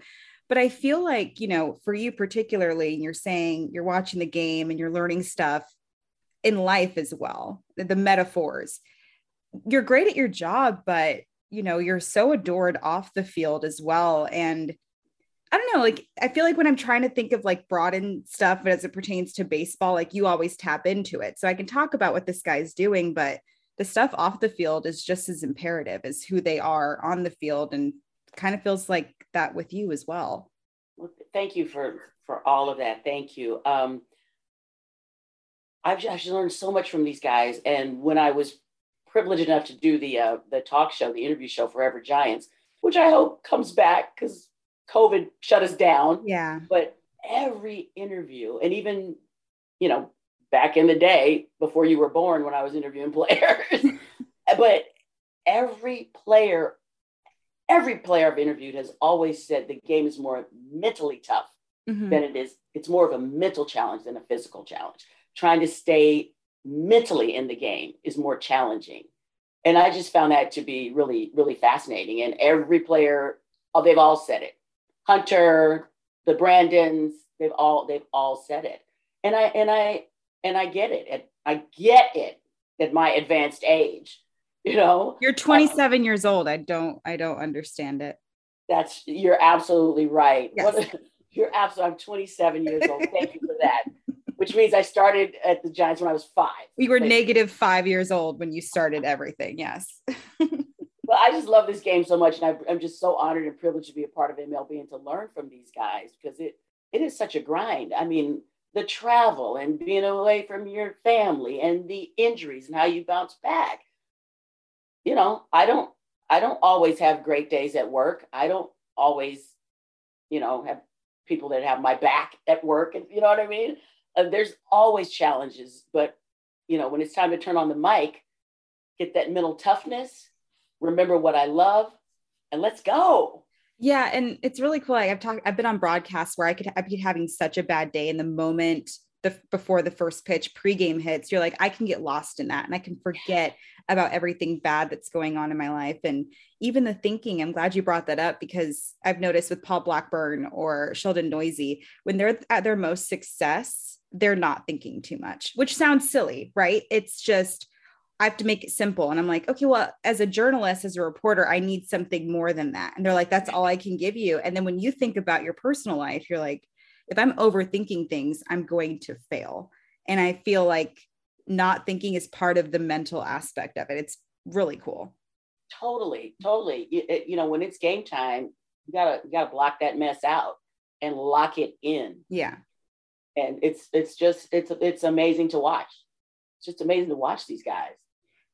But I feel like, you know, for you particularly, and you're saying you're watching the game and you're learning stuff in life as well, the metaphors. You're great at your job, but you know, you're so adored off the field as well. And I don't know, like I feel like when I'm trying to think of like broaden stuff but as it pertains to baseball, like you always tap into it. So I can talk about what this guy's doing, but the stuff off the field is just as imperative as who they are on the field and kind of feels like that with you as well. well thank you for for all of that. Thank you. Um, I've actually learned so much from these guys, and when I was privileged enough to do the uh, the talk show, the interview show, Forever Giants, which I hope comes back because COVID shut us down. Yeah. But every interview, and even you know back in the day before you were born, when I was interviewing players, but every player every player I've interviewed has always said the game is more mentally tough mm-hmm. than it is. It's more of a mental challenge than a physical challenge. Trying to stay mentally in the game is more challenging. And I just found that to be really, really fascinating. And every player, oh, they've all said it. Hunter, the Brandons, they've all they've all said it. And I and I and I get it. I get it at my advanced age you know? You're 27 um, years old. I don't i don't understand it. That's you're absolutely right. Yes. what, you're absolutely i'm 27 years old. Thank you for that. Which means i started at the giants when i was five. We were negative five years old when you started everything yes. Well, i just love this game so much and I, i'm just so honored and privileged to be a part of mlb and to learn from these guys because it it is such a grind. I mean the travel and being away from your family and the injuries and how you bounce back you know, I don't I don't always have great days at work. I don't always, you know, have people that have my back at work and you know what I mean? Uh, there's always challenges, but you know, when it's time to turn on the mic, get that mental toughness, remember what I love, and let's go. Yeah, and it's really cool. Like I've talked, I've been on broadcasts where I could I'd be having such a bad day, in the moment the before the first pitch pregame hits, you're like, I can get lost in that and I can forget about everything bad that's going on in my life. And even the thinking, I'm glad you brought that up because I've noticed with Paul Blackburn or Sheldon Neuse, when they're at their most success, they're not thinking too much, which sounds silly, right? It's just I have to make it simple. And I'm like, okay, well, as a journalist, as a reporter, I need something more than that. And they're like, that's all I can give you. And then when you think about your personal life, you're like, if I'm overthinking things, I'm going to fail. And I feel like not thinking is part of the mental aspect of it. It's really cool. Totally, totally. It, you know, when it's game time, you gotta you gotta block that mess out and lock it in. Yeah. And it's it's just it's it's amazing to watch. It's just amazing to watch these guys.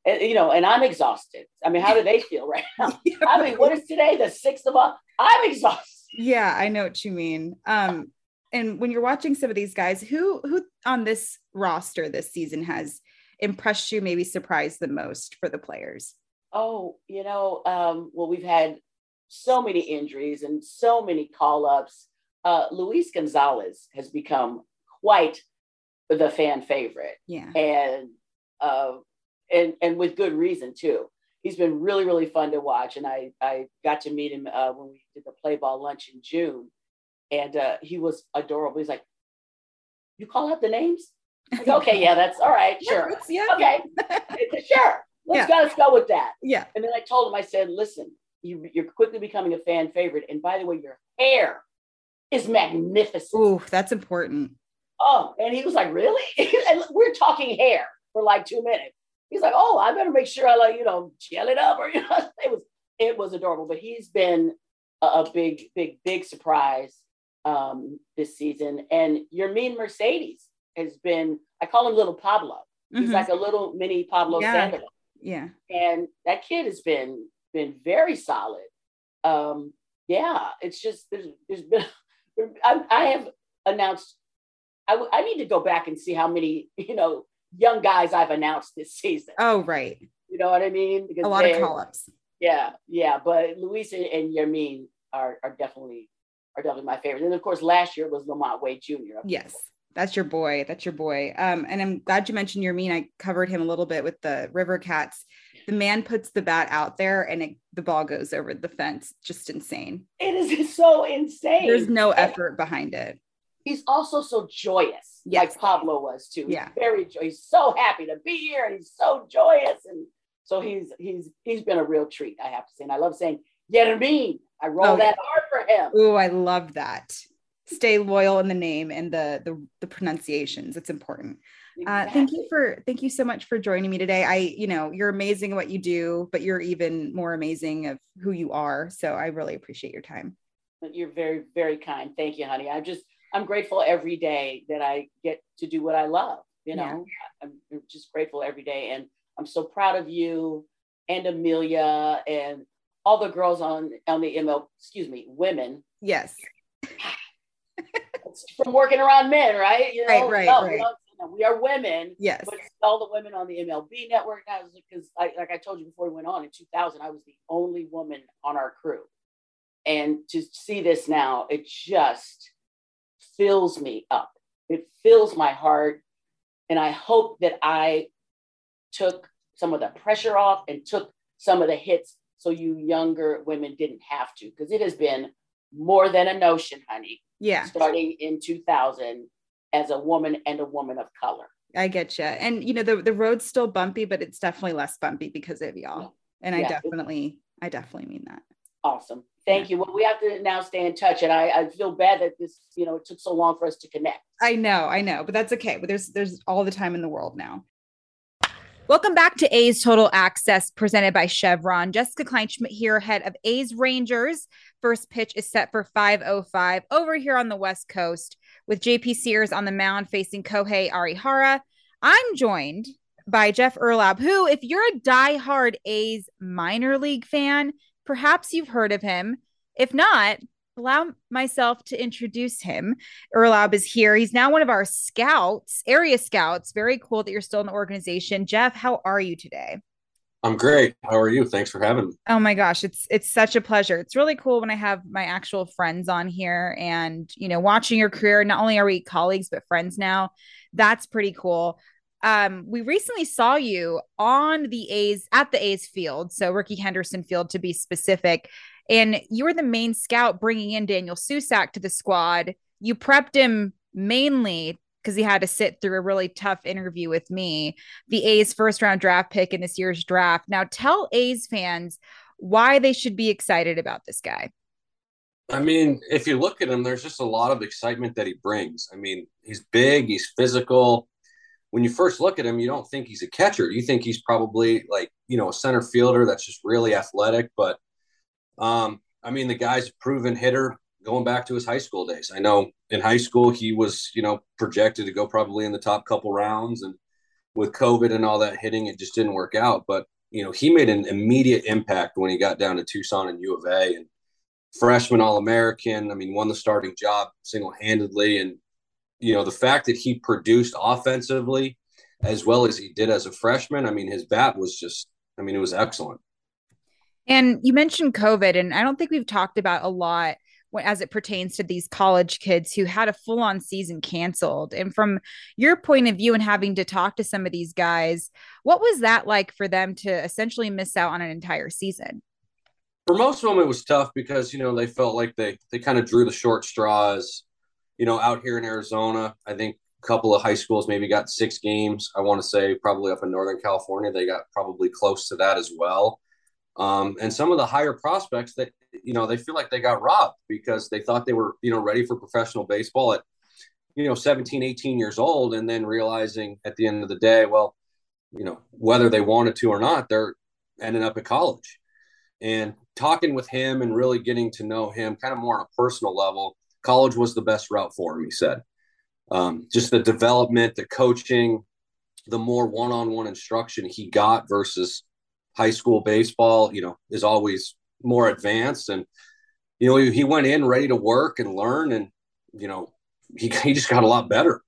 And, you know, and I'm exhausted. I mean, how do they feel right now? I mean, what is today? The sixth of all. I'm exhausted. Yeah, I know what you mean. Um, and when you're watching some of these guys, who who on this roster this season has impressed you, maybe surprised the most for the players? Oh, you know, um, well, we've had so many injuries and so many call ups. Uh, Luis Gonzalez has become quite the fan favorite. Yeah. And uh, and and with good reason too. he's been really really fun to watch, and I I got to meet him uh, when we did the play ball lunch in June, and uh, he was adorable. He's like, "You call out the names." Like, okay, yeah, that's all right, sure, yeah. okay, sure. Let's Yeah. go. Let's go with that. Yeah. And then I told him, I said, "Listen, you, you're quickly becoming a fan favorite, and by the way, your hair is magnificent." Ooh, that's important. Oh, and he was like, "Really?" and we're talking hair for like two minutes. He's like, "Oh, I better make sure I like you know gel it up," or you know, it was it was adorable. But he's been a, a big, big, big surprise um, this season. And Yermin Mercedes has been. I call him Little Pablo. He's Mhm. like a little mini Pablo Yeah. Sandoval yeah. and that kid has been been very solid. Um, yeah, it's just there's there's been I, I have announced. I, w- I need to go back and see how many you know young guys I've announced this season. Oh, right. You know what I mean? Because A lot of call ups. Yeah, yeah. But Luis and, and Yermin are are definitely are definitely my favorite. And of course, last year was Lamont Wade Jr. Yes. That's your boy. That's your boy. Um, and I'm glad you mentioned Yermin. I covered him a little bit with the River Cats. The man puts the bat out there and it, the ball goes over the fence. Just insane. It is so insane. There's no effort behind it. He's also so joyous, Yes. like Pablo was too. He's Yeah. very joy. He's so happy to be here, and he's so joyous, and so he's he's he's been a real treat. I have to say, and I love saying Yermin. I roll Oh, that R for him. Oh, I love that. Stay loyal in the name and the the, the pronunciations. It's important. Uh, thank you for thank you so much for joining me today. I, you know, you're amazing at what you do, but you're even more amazing of who you are. So I really appreciate your time. You're very very kind. Thank you, honey. I'm just I'm grateful every day that I get to do what I love. You know, I'm I'm just grateful every day, and I'm so proud of you and Amelia and all the girls on on the ML. Excuse me, women Yes. From working around men, right? You know, Right, right, no, right. We, don't- no, we are women, Yes. but all the women on the MLB network now, because I, like I told you before we went on in 2000, I was the only woman on our crew. And to see this now, it just fills me up. It fills my heart. And I hope that I took some of the pressure off and took some of the hits so you younger women didn't have to, because it has been more than a notion, honey Yeah. starting in 2000 as a woman and a woman of color. I get you. And you know, the, the road's still bumpy, but it's definitely less bumpy because of y'all. And I definitely, I definitely mean that. Awesome. Thank you. Well, we have to now stay in touch. And I, I feel bad that this, you know, it took so long for us to connect. I know, I know, but that's okay. But there's there's all the time in the world now. Welcome back to A's Total Access presented by Chevron. Jessica Kleinschmidt here, head of A's Rangers. First pitch is set for 5:05 over here on the West Coast with JP Sears on the mound facing Kohei Arihara. I'm joined by Jeff Urlaub, who, if you're a diehard A's minor league fan, perhaps you've heard of him. If not, allow myself to introduce him. Urlaub is here. He's now one of our scouts, area scouts. Very cool that you're still in the organization. Jeff, how are you today? I'm great. How are you? Thanks for having me. Oh my gosh, it's it's such a pleasure. It's really cool when I have my actual friends on here and you know, watching your career. Not only are we colleagues but friends now. That's pretty cool. Um, we recently saw you on the A's at the A's field, so Rickey Henderson Field to be specific, and you were the main scout bringing in Daniel Susac to the squad. You prepped him mainly because he had to sit through a really tough interview with me the A's first round draft pick in this year's draft. Now, tell A's fans why they should be excited about this guy. I mean, if you look at him, there's just a lot of excitement that he brings. I mean, he's big, he's physical. When you first look at him, you don't think he's a catcher. You think he's probably like, you know, a center fielder that's just really athletic. But um, I mean, the guy's a proven hitter going back to his high school days. I know in high school he was, you know, projected to go probably in the top couple rounds. And with COVID and all that hitting, it just didn't work out. But, you know, he made an immediate impact when he got down to Tucson and U of A. And freshman All American. I mean, won the starting job single handedly. And, you know, the fact that he produced offensively as well as he did as a freshman, I mean, his bat was just, I mean, it was excellent. And you mentioned COVID, and I don't think we've talked about a lot as it pertains to these college kids who had a full on season canceled. And from your point of view and having to talk to some of these guys, what was that like for them to essentially miss out on an entire season? For most of them, it was tough because, you know, they felt like they, they kind of drew the short straws. You know, out here in Arizona, I think a couple of high schools maybe got six games. I want to say probably up in Northern California, they got probably close to that as well. Um, and some of the higher prospects that you know they feel like they got robbed because they thought they were you know ready for professional baseball at you know 17 18 years old and then realizing at the end of the day well you know whether they wanted to or not they're ending up at college and talking with him and really getting to know him kind of more on a personal level college was the best route for him he said um, just the development the coaching the more one-on-one instruction he got versus high school baseball, you know, is always more advanced. And, you know, he, he went in ready to work and learn and, you know, he, he just got a lot better.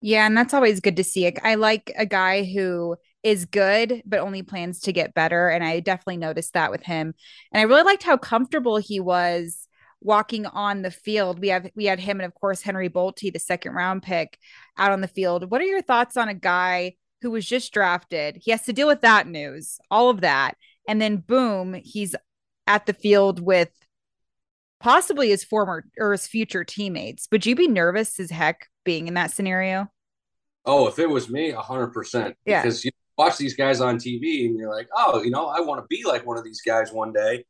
Yeah, and that's always good to see. I like a guy who is good, but only plans to get better. And I definitely noticed that with him. And I really liked how comfortable he was walking on the field. We have we had him and of course Henry Bolte, the second round pick, out on the field. What are your thoughts on a guy who was just drafted. He has to deal with that news, all of that. And then boom, he's at the field with possibly his former or his future teammates. Would you be nervous as heck being in that scenario? Oh, if it was me, 100%. Yeah. Because you watch these guys on TV and you're like, oh, you know, I want to be like one of these guys one day.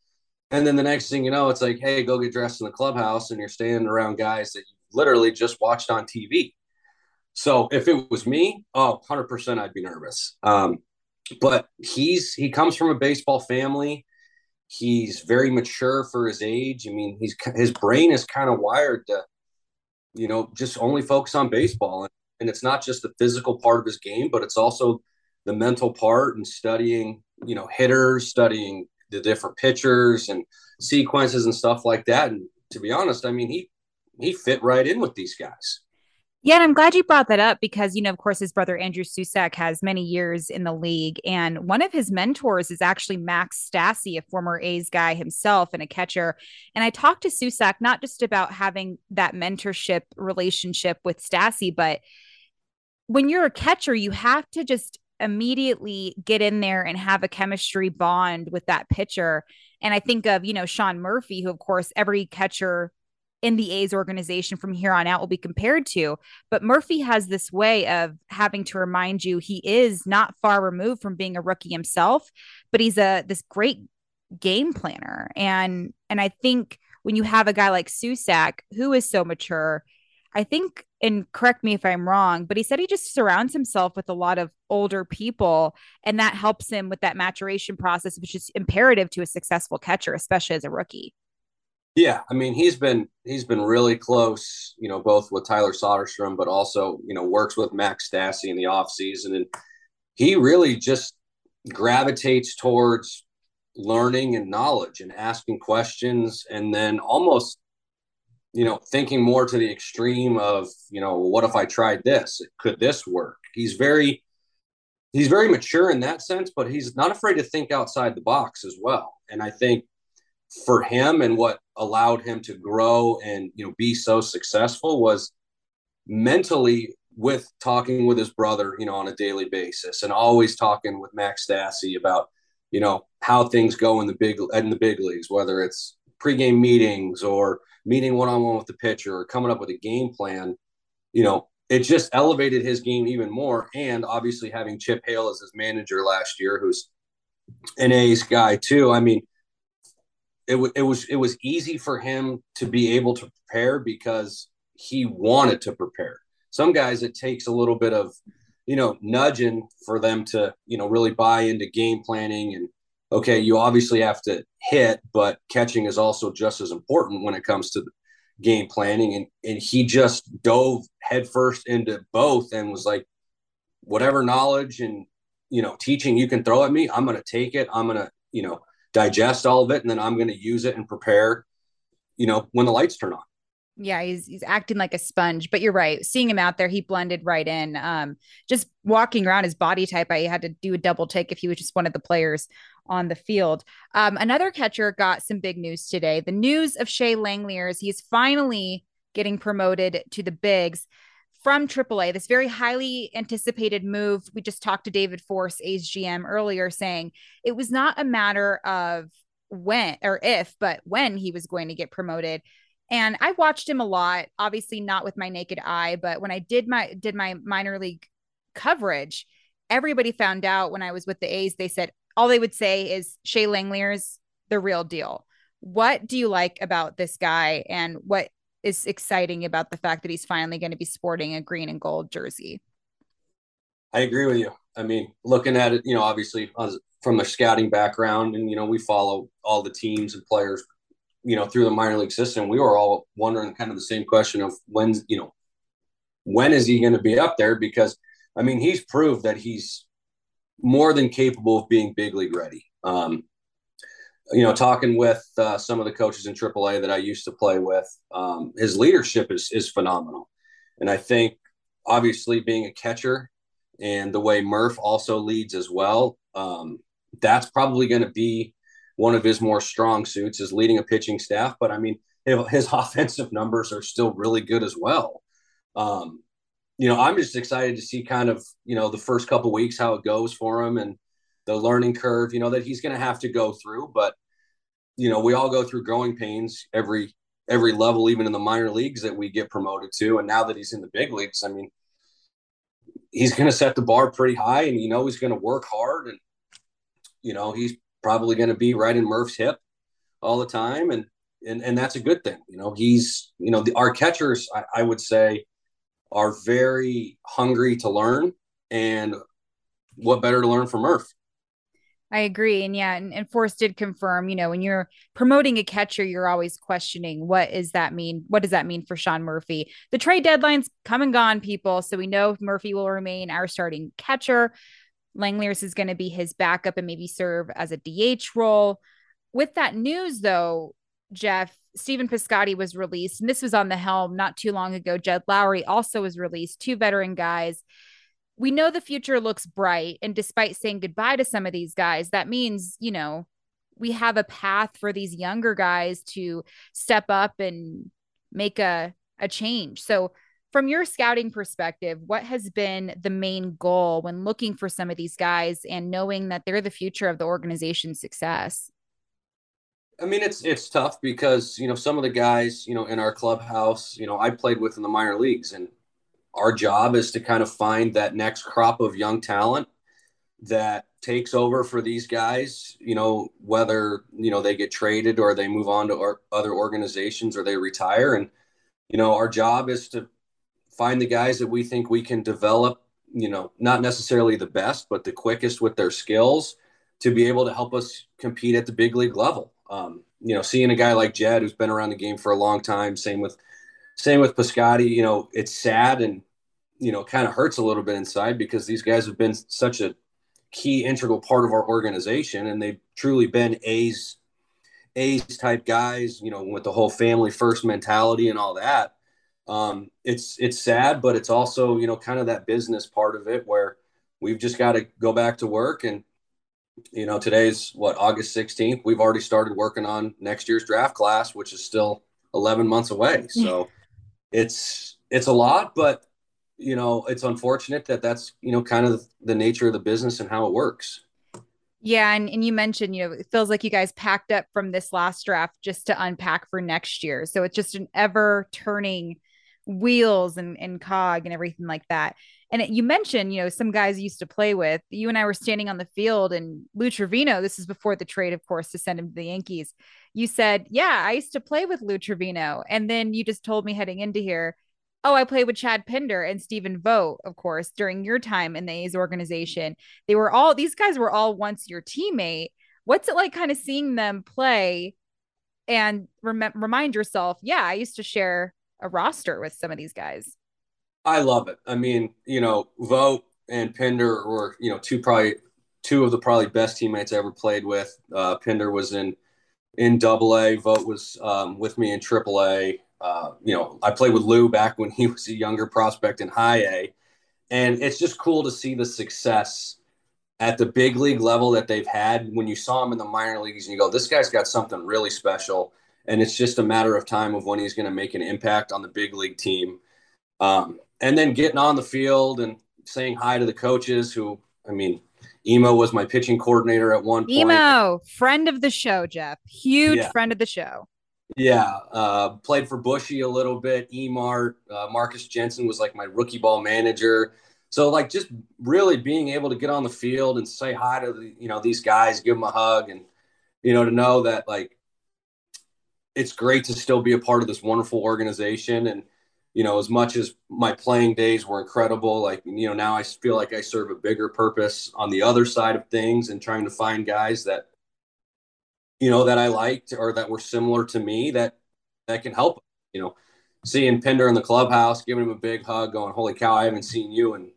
And then the next thing you know, it's like, hey, go get dressed in the clubhouse and you're standing around guys that you literally just watched on TV. So if it was me, oh, 100% I'd be nervous. Um, but he's he comes from a baseball family. He's very mature for his age. I mean, he's his brain is kind of wired to, you know, just only focus on baseball. And, and it's not just the physical part of his game, but it's also the mental part and studying, you know, hitters, studying the different pitchers and sequences and stuff like that. And to be honest, I mean, he he fit right in with these guys. Yeah, and I'm glad you brought that up because, you know, of course, his brother Andrew Susac has many years in the league. And one of his mentors is actually Max Stassi, a former A's guy himself and a catcher. And I talked to Susac not just about having that mentorship relationship with Stassi, but when you're a catcher, you have to just immediately get in there and have a chemistry bond with that pitcher. And I think of, you know, Sean Murphy, who, of course, every catcher in the A's organization from here on out will be compared to. But Murphy has this way of having to remind you he is not far removed from being a rookie himself, but he's a this great game planner. And and I think when you have a guy like Susac who is so mature, I think and correct me if I'm wrong, but he said he just surrounds himself with a lot of older people and that helps him with that maturation process which is imperative to a successful catcher especially as a rookie. Yeah, I mean he's been he's been really close, you know, both with Tyler Soderstrom, but also you know works with Max Stassi in the off season, and he really just gravitates towards learning and knowledge and asking questions, and then almost you know thinking more to the extreme of you know what if I tried this? Could this work? He's very he's very mature in that sense, but he's not afraid to think outside the box as well, and I think for him and what allowed him to grow and you know be so successful was mentally with talking with his brother you know on a daily basis and always talking with Max Stassi about you know how things go in the big in the big leagues whether it's pregame meetings or meeting one-on-one with the pitcher or coming up with a game plan you know it just elevated his game even more and obviously having Chip Hale as his manager last year who's an A's guy too I mean it, w- it was it was easy for him to be able to prepare because he wanted to prepare. Some guys it takes a little bit of you know nudging for them to you know really buy into game planning and okay you obviously have to hit but catching is also just as important when it comes to game planning and and he just dove headfirst into both and was like whatever knowledge and you know teaching you can throw at me i'm to take it i'm to you know digest all of it, and then I'm to use it and prepare, you know, when the lights turn on. Yeah, he's he's acting like a sponge, but you're right. Seeing him out there, he blended right in. Um, just walking around his body type, I had to do a double take if he was just one of the players on the field. Um, another catcher got some big news today. The news of Shea Langeliers, he's finally getting promoted to the bigs from AAA, this very highly anticipated move. We just talked to David Forst, A's GM, earlier, saying it was not a matter of when or if, but when he was going to get promoted. And I watched him a lot, obviously not with my naked eye, but when I did my did my minor league coverage, everybody found out when I was with the A's, they said all they would say is Shea Langeliers the real deal. What do you like about this guy and what is exciting about the fact that he's finally going to be sporting a green and gold jersey. I agree with you. I mean, looking at it, you know, obviously uh, from a scouting background, and you know, we follow all the teams and players, you know, through the minor league system. We were all wondering kind of the same question of when's, you know, when is he going to be up there? Because I mean, he's proved that he's more than capable of being big league ready. Um, you know, talking with uh, some of the coaches in AAA that I used to play with, um, his leadership is is phenomenal, and I think obviously being a catcher and the way Murph also leads as well, um, that's probably going to be one of his more strong suits is leading a pitching staff. But I mean, his offensive numbers are still really good as well. Um, you know, I'm just excited to see kind of you know the first couple weeks how it goes for him and the learning curve, you know, that he's going to have to go through. But you know, we all go through growing pains every every level, even in the minor leagues that we get promoted to. And now that he's in the big leagues, I mean, he's going to set the bar pretty high, and you know he's going to work hard, and you know he's probably going to be right in Murph's hip all the time, and and and that's a good thing. You know, he's you know the our catchers, I, I would say, are very hungry to learn, and what better to learn from Murph? I agree. And yeah, and, and Forst did confirm, you know, when you're promoting a catcher, you're always questioning what does that mean? What does that mean for Sean Murphy? The trade deadline's come and gone, people. So we know Murphy will remain our starting catcher. Langeliers is going to be his backup and maybe serve as a DH role. With that news, though, Jeff, Stephen Piscotty was released, and this was on the helm not too long ago. Jed Lowrie also was released, two veteran guys we know the future looks bright. And despite saying goodbye to some of these guys, that means, you know, we have a path for these younger guys to step up and make a, a change. So, from your scouting perspective, what has been the main goal when looking for some of these guys and knowing that they're the future of the organization's success? I mean, it's it's tough because you know some of the guys you know in our clubhouse, you know, I played with in the minor leagues, and our job is to kind of find that next crop of young talent that takes over for these guys you know whether you know they get traded or they move on to or other organizations or they retire. And you know our job is to find the guys that we think we can develop you know not necessarily the best but the quickest with their skills to be able to help us compete at the big league level um, you know seeing a guy like jed who's been around the game for a long time same with same with Piscotty. You know, it's sad and you know kind of hurts a little bit inside because these guys have been such a key integral part of our organization and they've truly been A's A's type guys. You know, with the whole family first mentality and all that. Um, it's it's sad, but it's also you know kind of that business part of it where we've just got to go back to work and you know today's what august 16th we've already started working on next year's draft class which is still 11 months away mm-hmm. so it's it's a lot, but you know, it's unfortunate that that's you know kind of the nature of the business and how it works. Yeah, and, and you mentioned, you know, it feels like you guys packed up from this last draft just to unpack for next year. So it's just an ever turning wheels and, and cog and everything like that. And it, you mentioned, you know, some guys you used to play with. You and I were standing on the field, and Lou Trivino, this is before the trade, of course, to send him to the Yankees you said, Yeah, I used to play with Lou Trivino. And then you just told me heading into here, Oh, I played with Chad Pinder and Stephen Vogt, of course, during your time in the A's organization. They were all, these guys were all once your teammate. What's it like kind of seeing them play and rem- remind yourself, yeah, I used to share a roster with some of these guys? I love it. I mean, you know, Vogt and Pinder were, you know, two probably two of the probably best teammates I ever played with. Uh, Pinder was in in double A. Vogt was um, with me in triple A. Uh, you know, I played with Lou back when he was a younger prospect in high A. And it's just cool to see the success at the big league level that they've had when you saw him in the minor leagues and you go, this guy's got something really special. And it's just a matter of time of when he's going to make an impact on the big league team. Um, and then getting on the field and saying hi to the coaches who, I mean, Emo was my pitching coordinator at one point. Emo, friend of the show, Jeff. Huge Yeah. friend of the show. Yeah, uh, played for Bushy a little bit. Emart, uh, Marcus Jensen was like my rookie ball manager. So like just really being able to get on the field and say hi to the, you know these guys, give them a hug, and you know to know that like it's great to still be a part of this wonderful organization. And you know as much as my playing days were incredible, like you know now I feel like I serve a bigger purpose on the other side of things and trying to find guys that you know that I liked or that were similar to me that that can help. You know, seeing Pinder in the clubhouse, giving him a big hug, going, "Holy cow, I haven't seen you in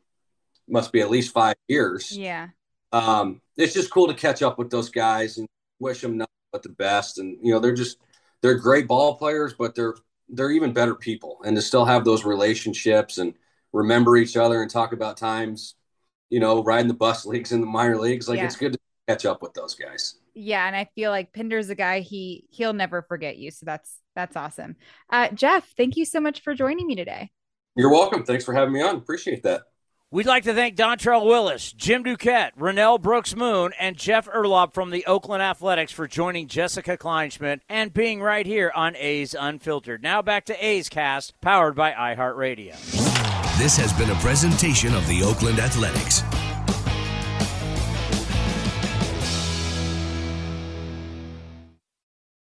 must be at least five years." Yeah. Um, it's just cool to catch up with those guys and wish them nothing but the best. And you know, they're just they're great ball players, but they're they're even better people. And to still have those relationships and remember each other and talk about times, you know, riding the bus leagues in the minor leagues, like Yeah. it's good to catch up with those guys. Yeah, and I feel like Pinder's a guy he he'll never forget you. So that's that's awesome. Uh Jeff, thank you so much for joining me today. You're welcome. Thanks for having me on. Appreciate that. We'd like to thank Dontrelle Willis, Jim Duquette, Renel Brooks Moon, and Jeff Urlaub from the Oakland Athletics for joining Jessica Kleinschmidt and being right here on A's Unfiltered. Now back to A's Cast, powered by iHeartRadio. This has been a presentation of the Oakland Athletics.